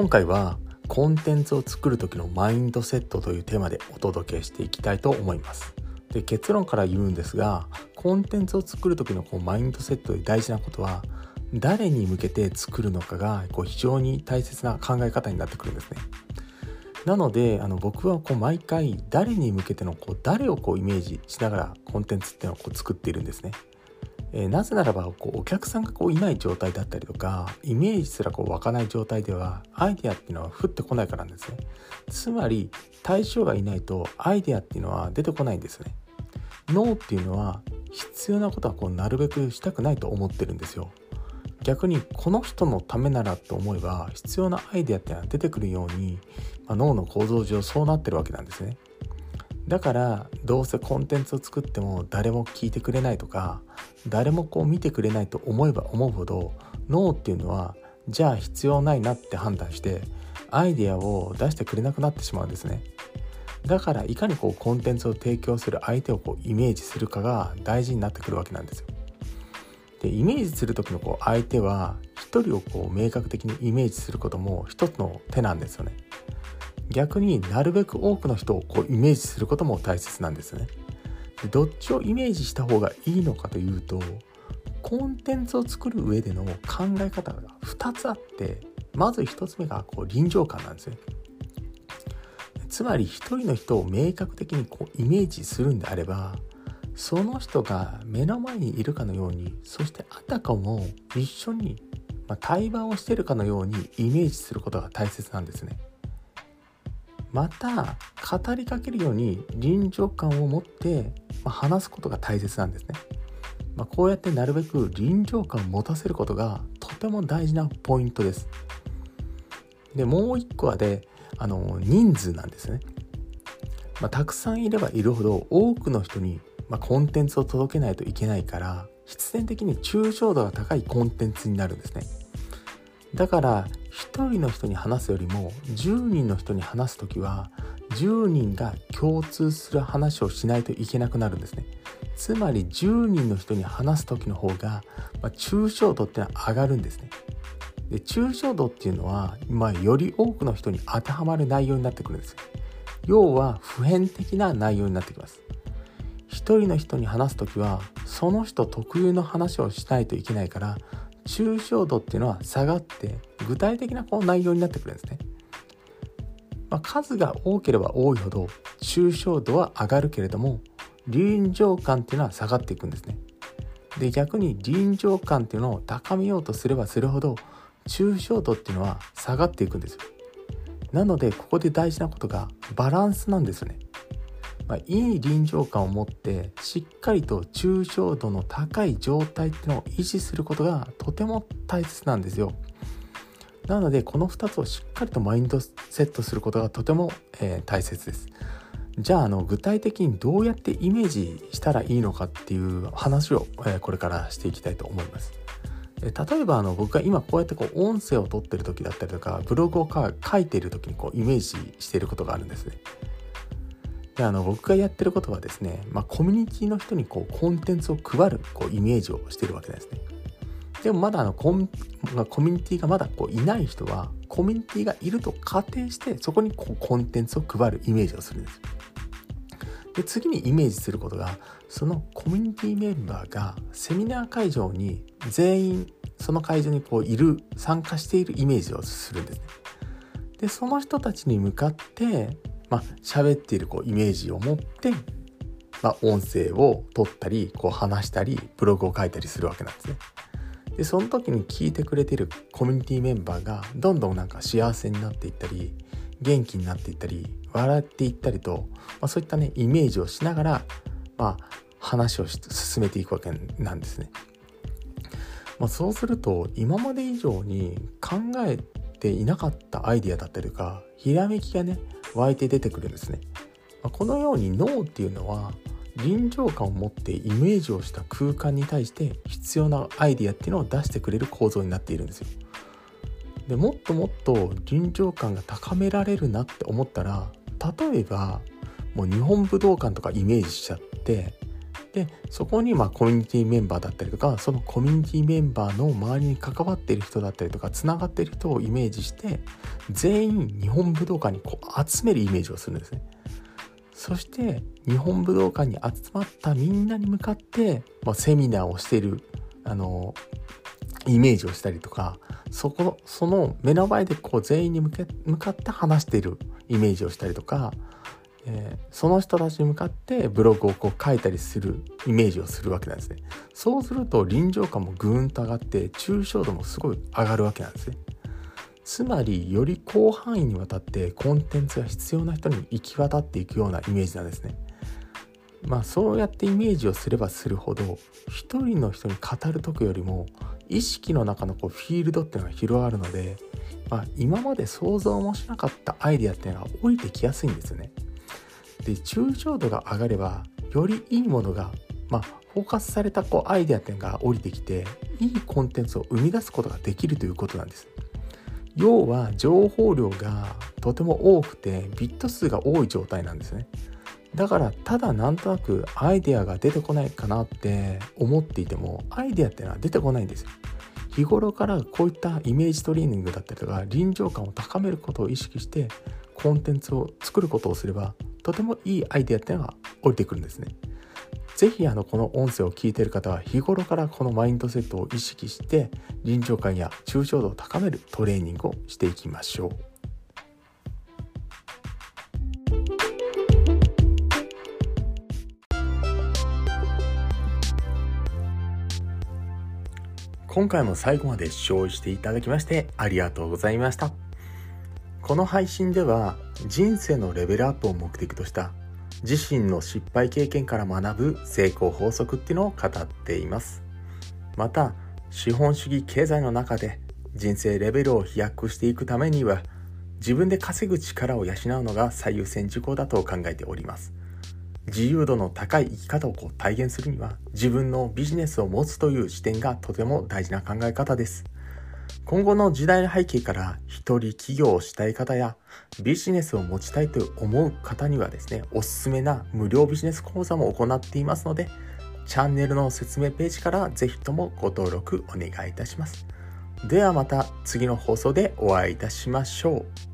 今回はコンテンツを作る時のマインドセットというテーマでお届けしていきたいと思います。で結論から言うんですがコンテンツを作る時のこうマインドセットで大事なことは誰に向けて作るのかがこう非常に大切な考え方になってくるんですね。なのであの僕はこう毎回誰に向けてのこう誰をこうイメージしながらコンテンツっていうのをこう作っているんですね。えー、なぜならばこうお客さんがこういない状態だったりとかイメージすらこう湧かない状態ではアイデアっていうのは降ってこないからなんですね。つまり対象がいないとアイデアっていうのは出てこないんですね。脳っていうのは必要なことはこうなるべくしたくないと思ってるんですよ。逆にこの人のためならと思えば必要なアイデアっていうのは出てくるように、まあ、脳の構造上そうなってるわけなんですね。だからどうせコンテンツを作っても誰も聞いてくれないとか誰もこう見てくれないと思えば思うほど脳っていうのはじゃあ必要ないなって判断してアイデアを出してくれなくなってしまうんですね。だからいかにこうコンテンツを提供する相手をこうイメージするかが大事になってくるわけなんですよ。でイメージする時のこう相手は一人をこう明確的にイメージすることも一つの手なんですよね。逆になるべく多くの人をこうイメージすることも大切なんですねでどっちをイメージした方がいいのかというとコンテンツを作る上での考え方が2つあってまず1つ目がこう臨場感なんですねつまり一人の人を明確的にこうイメージするんであればその人が目の前にいるかのようにそしてあたかも一緒に対話をしてるかのようにイメージすることが大切なんですね。また語りかけるように臨場感を持って話すことが大切なんですね。まあ、こうやってなるべく臨場感を持たせることがとても大事なポイントです。でもう一個はであの人数なんですね。まあ、たくさんいればいるほど多くの人に、ま、コンテンツを届けないといけないから必然的に抽象度が高いコンテンツになるんですね。だから1人の人に話すよりも10人の人に話す時は10人が共通する話をしないといけなくなるんですね。つまり10人の人に話す時の方が、まあ、抽象度ってのは上がるんですね。で抽象度っていうのは、まあ、より多くの人に当てはまる内容になってくるんです。要は普遍的な内容になってきます。一人の人に話す時はその人特有の話をしないといけないから抽象度っていうのは下がって具体的なこう内容になってくるんですね。まあ、数が多ければ多いほど抽象度は上がるけれども臨場感っていうのは下がっていくんですね。で逆に臨場感っていうのを高めようとすればするほど抽象度っていうのは下がっていくんですよ。なのでここで大事なことがバランスなんですよね。まあ、いい臨場感を持ってしっかりと抽象度の高い状態っていうのを維持することがとても大切なんですよ。なのでこの2つをしっかりとマインドセットすることがとても、えー、大切です。じゃああの具体的にどうやってイメージしたらいいのかっていう話を、えー、これからしていきたいと思います。例えばあの僕が今こうやってこう音声を取ってる時だったりとかブログを書いてる時にこうイメージしていることがあるんですね。であの僕がやってることはですね、まあ、コミュニティの人にこうコンテンツを配るこうイメージをしてるわけですね。でもまだあのコン、まあ、コミュニティがまだこういない人はコミュニティがいると仮定してそこにこうコンテンツを配るイメージをするんです。で次にイメージすることがそのコミュニティメンバーがセミナー会場に全員その会場にこういる参加しているイメージをするんですね。でその人たちに向かってまあ、喋っているこうイメージを持って、まあ、音声を取ったり、こう話したり、ブログを書いたりするわけなんですね。で、その時に聞いてくれてるコミュニティメンバーがどんどんなんか幸せになっていったり、元気になっていったり、笑っていったりと、まあ、そういったね、イメージをしながら、まあ、話を進めていくわけなんですね。まあ、そうすると、今まで以上に考えていなかったアイディアだったりとか、ひらめきがね、湧いて出てくるんですね。まこのように脳っていうのは臨場感を持ってイメージをした空間に対して必要なアイディアっていうのを出してくれる構造になっているんですよ。でもっともっと臨場感が高められるなって思ったら例えばもう日本武道館とかイメージしちゃってでそこにまコミュニティメンバーだったりとかそのコミュニティメンバーの周りに関わっている人だったりとかつながってる人をイメージして全員日本武道館にこう集めるイメージをするんですね。そして日本武道館に集まったみんなに向かって、まあ、セミナーをしているあのイメージをしたりとかそこその目の前でこう全員に向け向かって話してるイメージをしたりとかえー、その人たちに向かってブログをこう書いたりするイメージをするわけなんですね。そうすると臨場感もぐーんと上がって抽象度もすごい上がるわけなんですね。つまりより広範囲にわたってコンテンツが必要な人に行き渡っていくようなイメージなんですね。まあそうやってイメージをすればするほど一人の人に語る時よりも意識の中のこうフィールドっていうのが広がるので、まあ、今まで想像もしなかったアイデアっていうのが降りてきやすいんですよね。で抽象度が上がればよりいいものがまあフォーカスされたこうアイデア点が降りてきていいコンテンツを生み出すことができるということなんです。要は情報量がとても多くてビット数が多い状態なんですね。だからただなんとなくアイデアが出てこないかなって思っていてもアイデアっていうのは出てこないんですよ。日頃からこういったイメージトレーニングだったりとか臨場感を高めることを意識してコンテンツを作ることをすればとてもいいアイデアっていうのが降りてくるんですね。ぜひあのこの音声を聞いている方は日頃からこのマインドセットを意識して臨場感や抽象度を高めるトレーニングをしていきましょう。今回も最後まで視聴していただきましてありがとうございました。この配信では人生のレベルアップを目的とした自身の失敗経験から学ぶ成功法則っていうのを語っています。また資本主義経済の中で人生レベルを飛躍していくためには自分で稼ぐ力を養うのが最優先事項だと考えております。自由度の高い生き方をこう体現するには自分のビジネスを持つという視点がとても大事な考え方です。今後の時代背景から一人起業をしたい方やビジネスを持ちたいと思う方にはですね、おすすめな無料ビジネス講座も行っていますので、チャンネルの説明ページからぜひともご登録お願いいたします。ではまた次の放送でお会いいたしましょう。